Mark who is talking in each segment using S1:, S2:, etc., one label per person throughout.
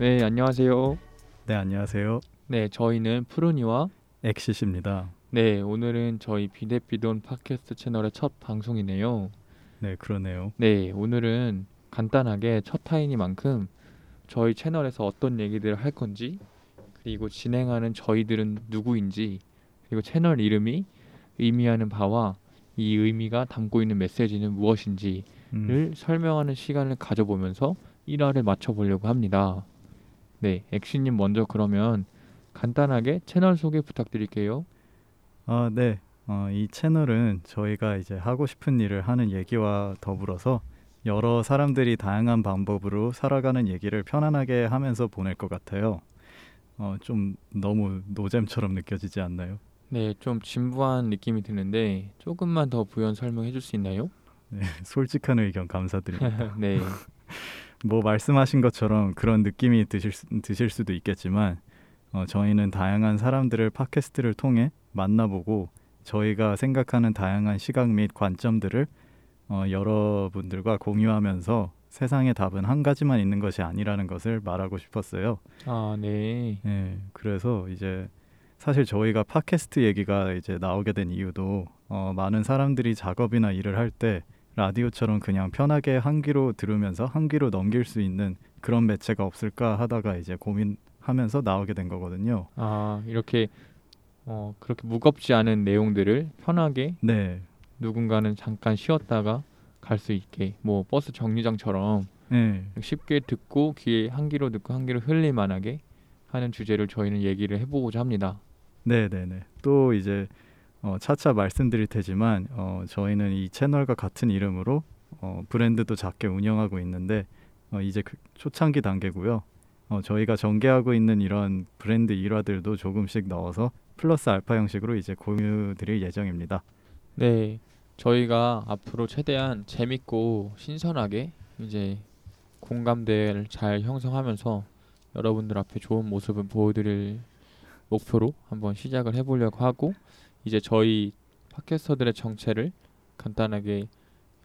S1: 네, 안녕하세요.
S2: 네, 안녕하세요.
S1: 네, 저희는 푸르니와
S2: 엑시십니다.
S1: 네, 오늘은 저희 비대비돈 팟캐스트 채널의 첫 방송이네요.
S2: 네, 그러네요.
S1: 네, 오늘은 간단하게 첫 타이니만큼 저희 채널에서 어떤 얘기들을 할 건지 그리고 진행하는 저희들은 누구인지 그리고 채널 이름이 의미하는 바와 이 의미가 담고 있는 메시지는 무엇인지를
S2: 음,
S1: 설명하는 시간을 가져보면서 일화를 맞춰보려고 합니다. 네, 엑시님 먼저 그러면 간단하게 채널 소개 부탁드릴게요.
S2: 아, 네. 어, 이 채널은 저희가 이제 하고 싶은 일을 하는 얘기와 더불어서 여러 사람들이 다양한 방법으로 살아가는 얘기를 편안하게 하면서 보낼 것 같아요. 어, 좀 너무 노잼처럼 느껴지지 않나요?
S1: 네, 좀 진부한 느낌이 드는데 조금만 더 부연 설명해 줄 수 있나요?
S2: 네, 솔직한 의견 감사드립니다.
S1: 네,
S2: 뭐 말씀하신 것처럼 그런 느낌이 드실, 수- 드실 수도 있겠지만 어, 저희는 다양한 사람들을 팟캐스트를 통해 만나보고 저희가 생각하는 다양한 시각 및 관점들을 어, 여러분들과 공유하면서 세상의 답은 한 가지만 있는 것이 아니라는 것을 말하고 싶었어요.
S1: 아, 네,
S2: 예, 그래서 이제 사실 저희가 팟캐스트 얘기가 이제 나오게 된 이유도 어, 많은 사람들이 작업이나 일을 할 때 라디오처럼 그냥 편하게 한 귀로 들으면서 한 귀로 넘길 수 있는 그런 매체가 없을까 하다가 이제 고민하면서 나오게 된 거거든요.
S1: 아 이렇게 어 그렇게 무겁지 않은 내용들을 편하게
S2: 네,
S1: 누군가는 잠깐 쉬었다가 갈 수 있게 뭐 버스 정류장처럼
S2: 네,
S1: 쉽게 듣고 귀에 한 귀로 듣고 한 귀로 흘릴 만하게 하는 주제를 저희는 얘기를 해보고자 합니다.
S2: 네, 네, 네. 또 이제 어, 차차 말씀드릴 테지만 어, 저희는 이 채널과 같은 이름으로 어, 브랜드도 작게 운영하고 있는데 어, 이제 그 초창기 단계고요. 어, 저희가 전개하고 있는 이런 브랜드 일화들도 조금씩 넣어서 플러스 알파 형식으로 이제 공유드릴 예정입니다.
S1: 네, 저희가 앞으로 최대한 재밌고 신선하게 이제 공감대를 잘 형성하면서 여러분들 앞에 좋은 모습을 보여드릴 목표로 한번 시작을 해보려고 하고 이제 저희 팟캐스터들의 정체를 간단하게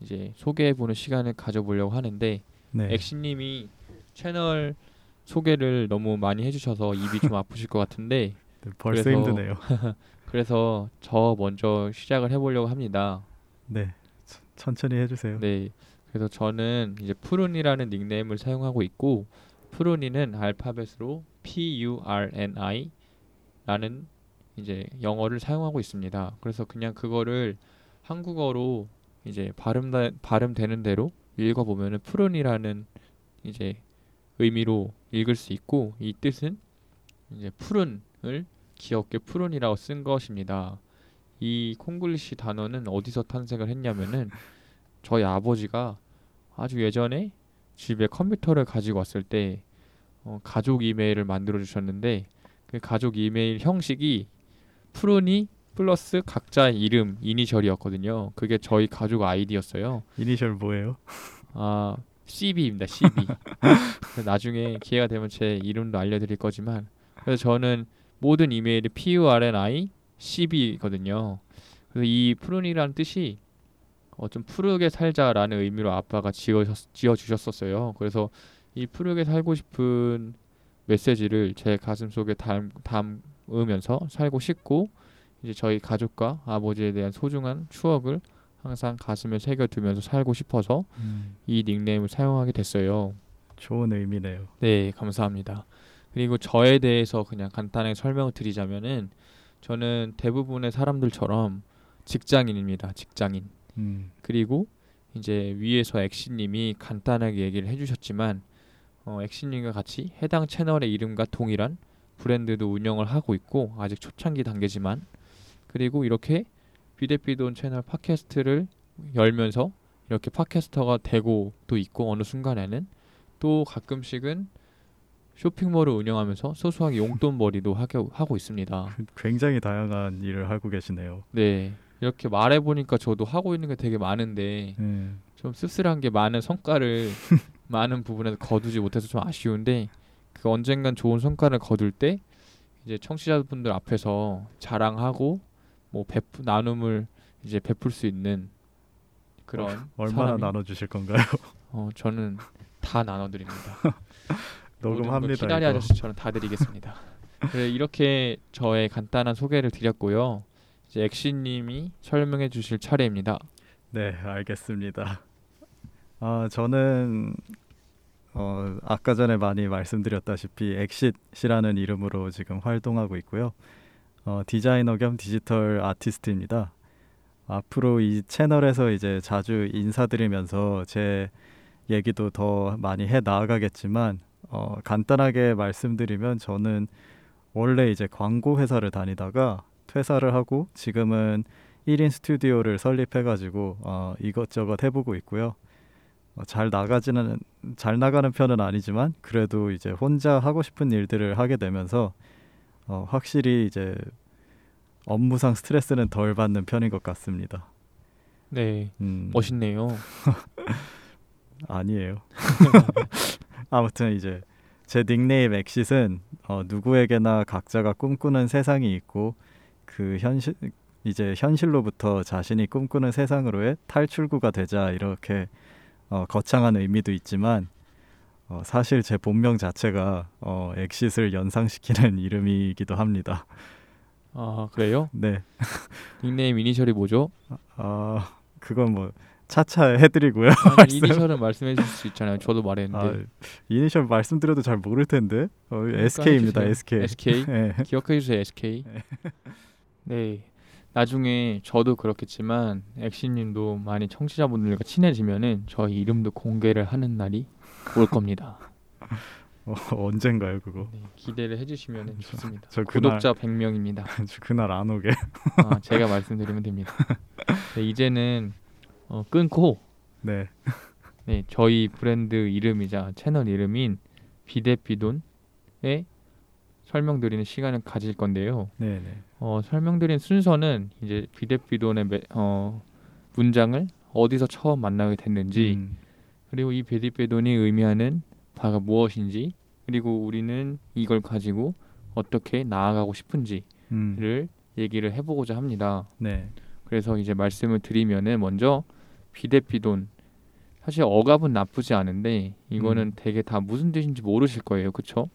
S1: 이제 소개해보는 시간을 가져보려고 하는데
S2: 네,
S1: 엑시님이 채널 소개를 너무 많이 해주셔서 입이 좀 아프실 것 같은데
S2: 네, 벌써
S1: 그래서-
S2: 힘드네요.
S1: 그래서 저 먼저 시작을 해보려고 합니다.
S2: 네, 천- 천천히 해주세요.
S1: 네, 그래서 저는 이제 푸른이라는 닉네임을 사용하고 있고 푸른이는 알파벳으로 P U R N I 라는 이제 영어를 사용하고 있습니다. 그래서 그냥 그거를 한국어로 이제 발음 발음 되는 대로 읽어 보면은 푸른이라는 이제 의미로 읽을 수 있고 이 뜻은 이제 푸른을 귀엽게 푸른이라고 쓴 것입니다. 이 콩글리시 단어는 어디서 탄생을 했냐면은 저희 아버지가 아주 예전에 집에 컴퓨터를 가지고 왔을 때 어, 가족 이메일을 만들어 주셨는데 그 가족 이메일 형식이 푸른이 플러스 각자 이름 이니셜이었거든요. 그게 저희 가족 아이디였어요.
S2: 이니셜 뭐예요?
S1: 아 CB입니다. CB. 나중에 기회가 되면 제 이름도 알려드릴 거지만 그래서 저는 모든 이메일이 PURNI CB거든요. 그래서 이 푸른이라는 뜻이 어, 좀 푸르게 살자라는 의미로 아빠가 지어 지어 주셨었어요. 그래서 이 푸르게 살고 싶은 메시지를 제 가슴 속에 담, 담 으면서 살고 싶고 이제 저희 가족과 아버지에 대한 소중한 추억을 항상 가슴에 새겨두면서 살고 싶어서 이 닉네임을 사용하게 됐어요.
S2: 좋은 의미네요.
S1: 네, 감사합니다. 그리고 저에 대해서 그냥 간단하게 설명을 드리자면은 저는 대부분의 사람들처럼 직장인입니다. 직장인.
S2: 음,
S1: 그리고 이제 위에서 엑시님이 간단하게 얘기를 해주셨지만 어, 엑시님과 같이 해당 채널의 이름과 동일한 브랜드도 운영을 하고 있고 아직 초창기 단계지만 그리고 이렇게 비대비돈 채널 팟캐스트를 열면서 이렇게 팟캐스터가 되고도 있고 어느 순간에는 또 가끔씩은 쇼핑몰을 운영하면서 소소하게 용돈벌이도 하게, 하고 있습니다.
S2: 굉장히 다양한 일을 하고 계시네요.
S1: 네 이렇게 말해 보니까 저도 하고 있는 게 되게 많은데
S2: 네.
S1: 좀 씁쓸한 게 많은 성과를 많은 부분에서 거두지 못해서 좀 아쉬운데 그 언젠간 좋은 성과를 거둘 때 이제 청취자분들 앞에서 자랑하고 뭐 베푸 나눔을 이제 베풀 수 있는 그런
S2: 얼마나
S1: 사람이-
S2: 나눠주실 건가요?
S1: 어 저는 다 나눠드립니다.
S2: 녹음합니다.
S1: 키다리. 아저씨처럼 다 드리겠습니다. 네, 이렇게 저의 간단한 소개를 드렸고요. 이제 엑시님이 설명해 주실 차례입니다.
S2: 네, 알겠습니다. 아, 저는 어, 아까 전에 많이 말씀드렸다시피 엑싯이라는 이름으로 지금 활동하고 있고요. 어, 디자이너 겸 디지털 아티스트입니다. 앞으로 이 채널에서 이제 자주 인사드리면서 제 얘기도 더 많이 해 나아가겠지만 어, 간단하게 말씀드리면 저는 원래 이제 광고 회사를 다니다가 퇴사를 하고 지금은 1인 스튜디오를 설립해 가지고 어, 이것저것 해보고 있고요. 어, 잘 나가지는 잘 나가는 편은 아니지만 그래도 이제 혼자 하고 싶은 일들을 하게 되면서 어, 확실히 이제 업무상 스트레스는 덜 받는 편인 것 같습니다.
S1: 네,
S2: 음,
S1: 멋있네요.
S2: 아니에요. 아무튼 이제 제 닉네임 엑싯은 어, 누구에게나 각자가 꿈꾸는 세상이 있고 그 현실 이제 현실로부터 자신이 꿈꾸는 세상으로의 탈출구가 되자 이렇게 어, 거창한 의미도 있지만 어, 사실 제 본명 자체가 어, 엑싯을 연상시키는 이름이기도 합니다.
S1: 아 그래요?
S2: 네,
S1: 닉네임 이니셜이 뭐죠?
S2: 아 그건 뭐 차차 해드리고요.
S1: 아니, 이니셜은 말씀해 주실 수 있잖아요. 저도 말했는데
S2: 아, 이니셜 말씀드려도 잘 모를 텐데 어,
S1: 그러니까
S2: SK입니다. SK.
S1: SK
S2: 네.
S1: 기억해 주세요. SK. 네. 나중에 저도 그렇겠지만 엑시님도 많이 청취자분들과 친해지면은 저희 이름도 공개를 하는 날이 올 겁니다.
S2: 어, 언젠가요 그거?
S1: 네, 기대를 해주시면 좋습니다.
S2: 저 그날
S1: 구독자 100명입니다.
S2: 저 그날 안 오게.
S1: 아, 제가 말씀드리면 됩니다. 네, 이제는 어, 끊고
S2: 네.
S1: 네, 저희 브랜드 이름이자 채널 이름인 비대비돈에 설명드리는 시간을 가질 건데요.
S2: 네, 네.
S1: 어, 설명드린 순서는 이제 비대비돈의 매, 어, 문장을 어디서 처음 만나게 됐는지
S2: 음,
S1: 그리고 이 비대비돈이 의미하는 바가 무엇인지 그리고 우리는 이걸 가지고 어떻게 나아가고 싶은지를
S2: 음,
S1: 얘기를 해보고자 합니다.
S2: 네.
S1: 그래서 이제 말씀을 드리면은 먼저 비대비돈 사실 억압은 나쁘지 않은데 이거는
S2: 음.
S1: 되게 다 무슨 뜻인지 모르실 거예요, 그쵸?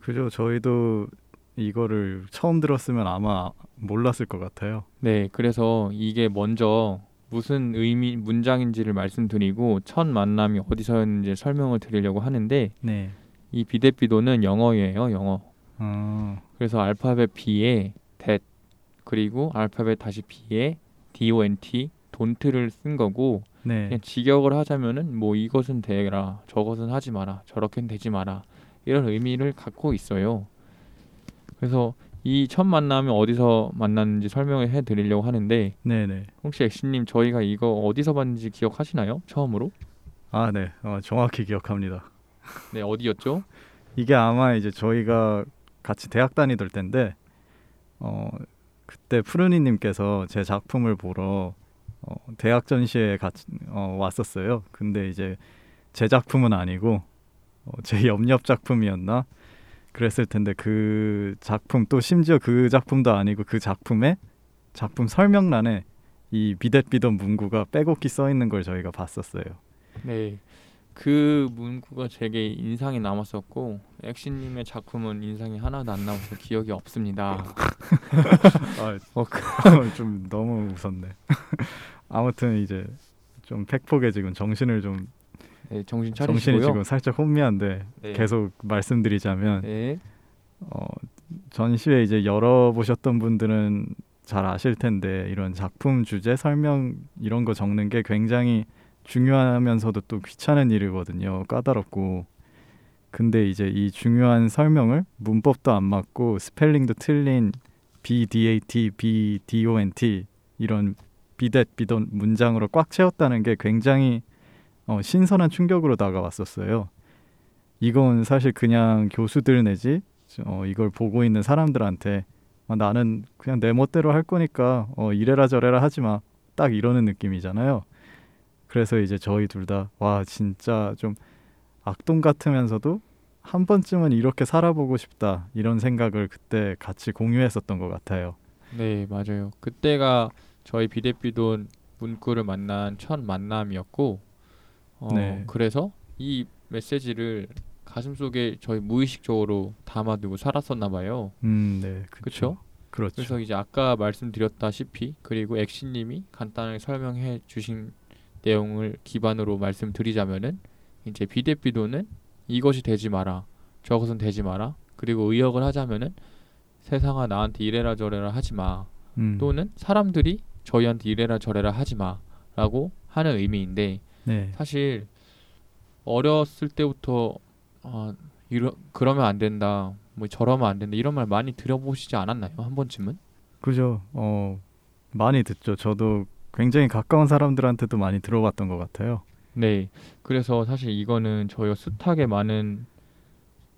S2: 그죠. 저희도 이거를 처음 들었으면 아마 몰랐을 것 같아요.
S1: 네, 그래서 이게 먼저 무슨 의미 문장인지를 말씀드리고 첫 만남이 어디서였는지 설명을 드리려고 하는데
S2: 네.
S1: 이 비대비도는 영어예요, 영어.
S2: 어,
S1: 그래서 알파벳 B에 that 그리고 알파벳 다시 B에 D-O-N-T 돈트를 쓴 거고
S2: 네.
S1: 그냥 직역을 하자면은 뭐 이것은 되라 저것은 하지 마라 저렇게는 되지 마라 이런 의미를 갖고 있어요. 그래서 이 첫 만남이 어디서 만났는지 설명을 해드리려고 하는데
S2: 네, 네.
S1: 혹시 엑시님 저희가 이거 어디서 봤는지 기억하시나요? 처음으로?
S2: 아, 네. 어, 정확히 기억합니다.
S1: 네 어디였죠?
S2: 이게 아마 이제 저희가 같이 대학 다니던 때인데 어 그때 푸르니 님께서 제 작품을 보러 어, 대학 전시회에 같이 어, 왔었어요. 근데 이제 제 작품은 아니고 어, 제 옆옆 작품이었나 그랬을 텐데 그 작품 또 심지어 그 작품도 아니고 그 작품에 작품 설명란에 이 비댓비던 문구가 빼곡히 써 있는 걸 저희가 봤었어요.
S1: 네. 그 문구가 되게 인상이 남았었고 엑시님의 작품은 인상이 하나도 안 남아서 기억이 없습니다.
S2: 아,
S1: 어, 그-
S2: 좀 너무 웃었네. 아무튼 이제 좀 팩폭에 지금 정신을 좀
S1: 네, 정신
S2: 정신이
S1: 차리시고요.
S2: 지금 살짝 혼미한데
S1: 네.
S2: 계속 말씀드리자면
S1: 네.
S2: 어, 전시회 이제 열어보셨던 분들은 잘 아실 텐데 이런 작품 주제 설명 이런 거 적는 게 굉장히 중요하면서도 또 귀찮은 일이거든요. 까다롭고. 근데 이제 이 중요한 설명을 문법도 안 맞고 스펠링도 틀린 B D A T B D O N T 이런 비댓 비던 문장으로 꽉 채웠다는 게 굉장히 어, 신선한 충격으로 다가왔었어요. 이건 사실 그냥 교수들 내지 어, 이걸 보고 있는 사람들한테 아, 나는 그냥 내 멋대로 할 거니까 어, 이래라 저래라 하지 마. 딱 이러는 느낌이잖아요. 그래서 이제 저희 둘 다 와 진짜 좀 악동 같으면서도 한 번쯤은 이렇게 살아보고 싶다 이런 생각을 그때 같이 공유했었던 것 같아요.
S1: 네, 맞아요. 그때가 저희 비대비돈 문구를 만난 첫 만남이었고 어,
S2: 네.
S1: 그래서 이 메시지를 가슴 속에 저희 무의식적으로 담아두고 살았었나 봐요.
S2: 음, 네.
S1: 그렇죠?
S2: 그렇죠.
S1: 그래서 이제 아까 말씀드렸다시피 그리고 엑시님이 간단하게 설명해 주신 내용을 기반으로 말씀드리자면은 이제 비대비도는 이것이 되지 마라, 저것은 되지 마라. 그리고 의역을 하자면은 세상아 나한테 이래라 저래라 하지 마.
S2: 음,
S1: 또는 사람들이 저희한테 이래라 저래라 하지 마라고 하는 의미인데
S2: 네.
S1: 사실 어렸을 때부터 아 이러 그러면 안 된다 뭐 저러면 안 된다 이런 말 많이 들어보시지 않았나요 한 번쯤은
S2: 그죠. 어, 많이 듣죠. 저도 굉장히 가까운 사람들한테도 많이 들어봤던 것 같아요.
S1: 네 그래서 사실 이거는 저희가 숱하게 많은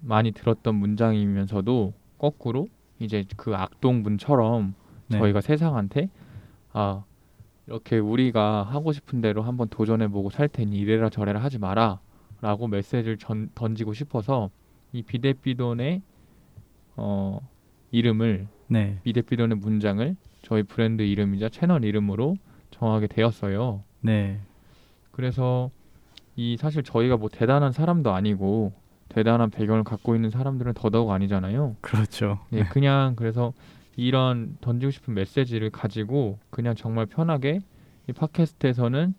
S1: 많이 들었던 문장이면서도 거꾸로 이제 그 악동분처럼
S2: 네.
S1: 저희가 세상한테 아 이렇게 우리가 하고 싶은 대로 한번 도전해보고 살 테니 이래라 저래라 하지 마라 라고 메시지를 전, 던지고 싶어서 이 비대비돈의 어 이름을
S2: 네.
S1: 비대비돈의 문장을 저희 브랜드 이름이자 채널 이름으로 정하게 되었어요.
S2: 네.
S1: 그래서 이 사실 저희가 뭐 대단한 사람도 아니고 대단한 배경을 갖고 있는 사람들은 더더욱 아니잖아요.
S2: 그렇죠.
S1: 네, 그냥 그래서 이런 던지고 싶은 메시지를 가지고 그냥 정말 편하게 이 팟캐스트에서는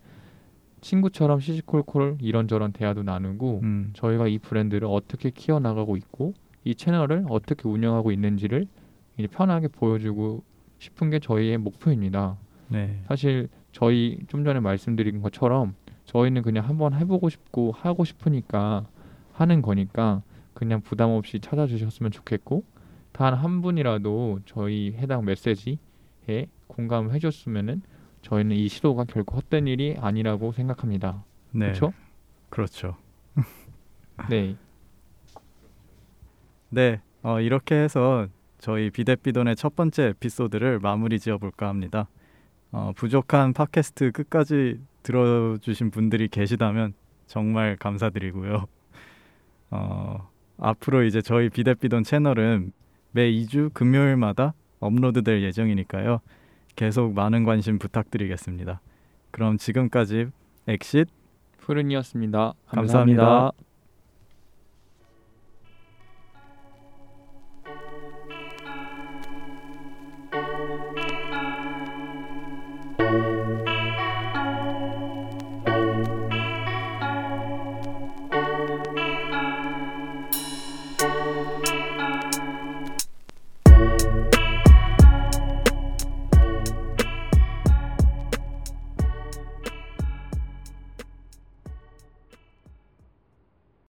S1: 친구처럼 시시콜콜 이런저런 대화도 나누고
S2: 음,
S1: 저희가 이 브랜드를 어떻게 키워나가고 있고 이 채널을 어떻게 운영하고 있는지를 이제 편하게 보여주고 싶은 게 저희의 목표입니다.
S2: 네.
S1: 사실 저희 좀 전에 말씀드린 것처럼 저희는 그냥 한번 해보고 싶고 하고 싶으니까 하는 거니까 그냥 부담 없이 찾아주셨으면 좋겠고 단 한 분이라도 저희 해당 메시지에 공감을 해줬으면은 저희는 이 시도가 결코 헛된 일이 아니라고 생각합니다.
S2: 네.
S1: 그렇죠?
S2: 그렇죠.
S1: 네,
S2: 네. 어, 이렇게 해서 저희 비대비돈의 첫 번째 에피소드를 마무리 지어 볼까 합니다. 어, 부족한 팟캐스트 끝까지 들어주신 분들이 계시다면 정말 감사드리고요. 어, 앞으로 이제 저희 비대비돈 채널은 매 2주 금요일마다 업로드될 예정이니까요. 계속 많은 관심 부탁드리겠습니다. 그럼 지금까지 엑싯
S1: 푸른이었습니다
S2: 감사합니다.
S1: 감사합니다.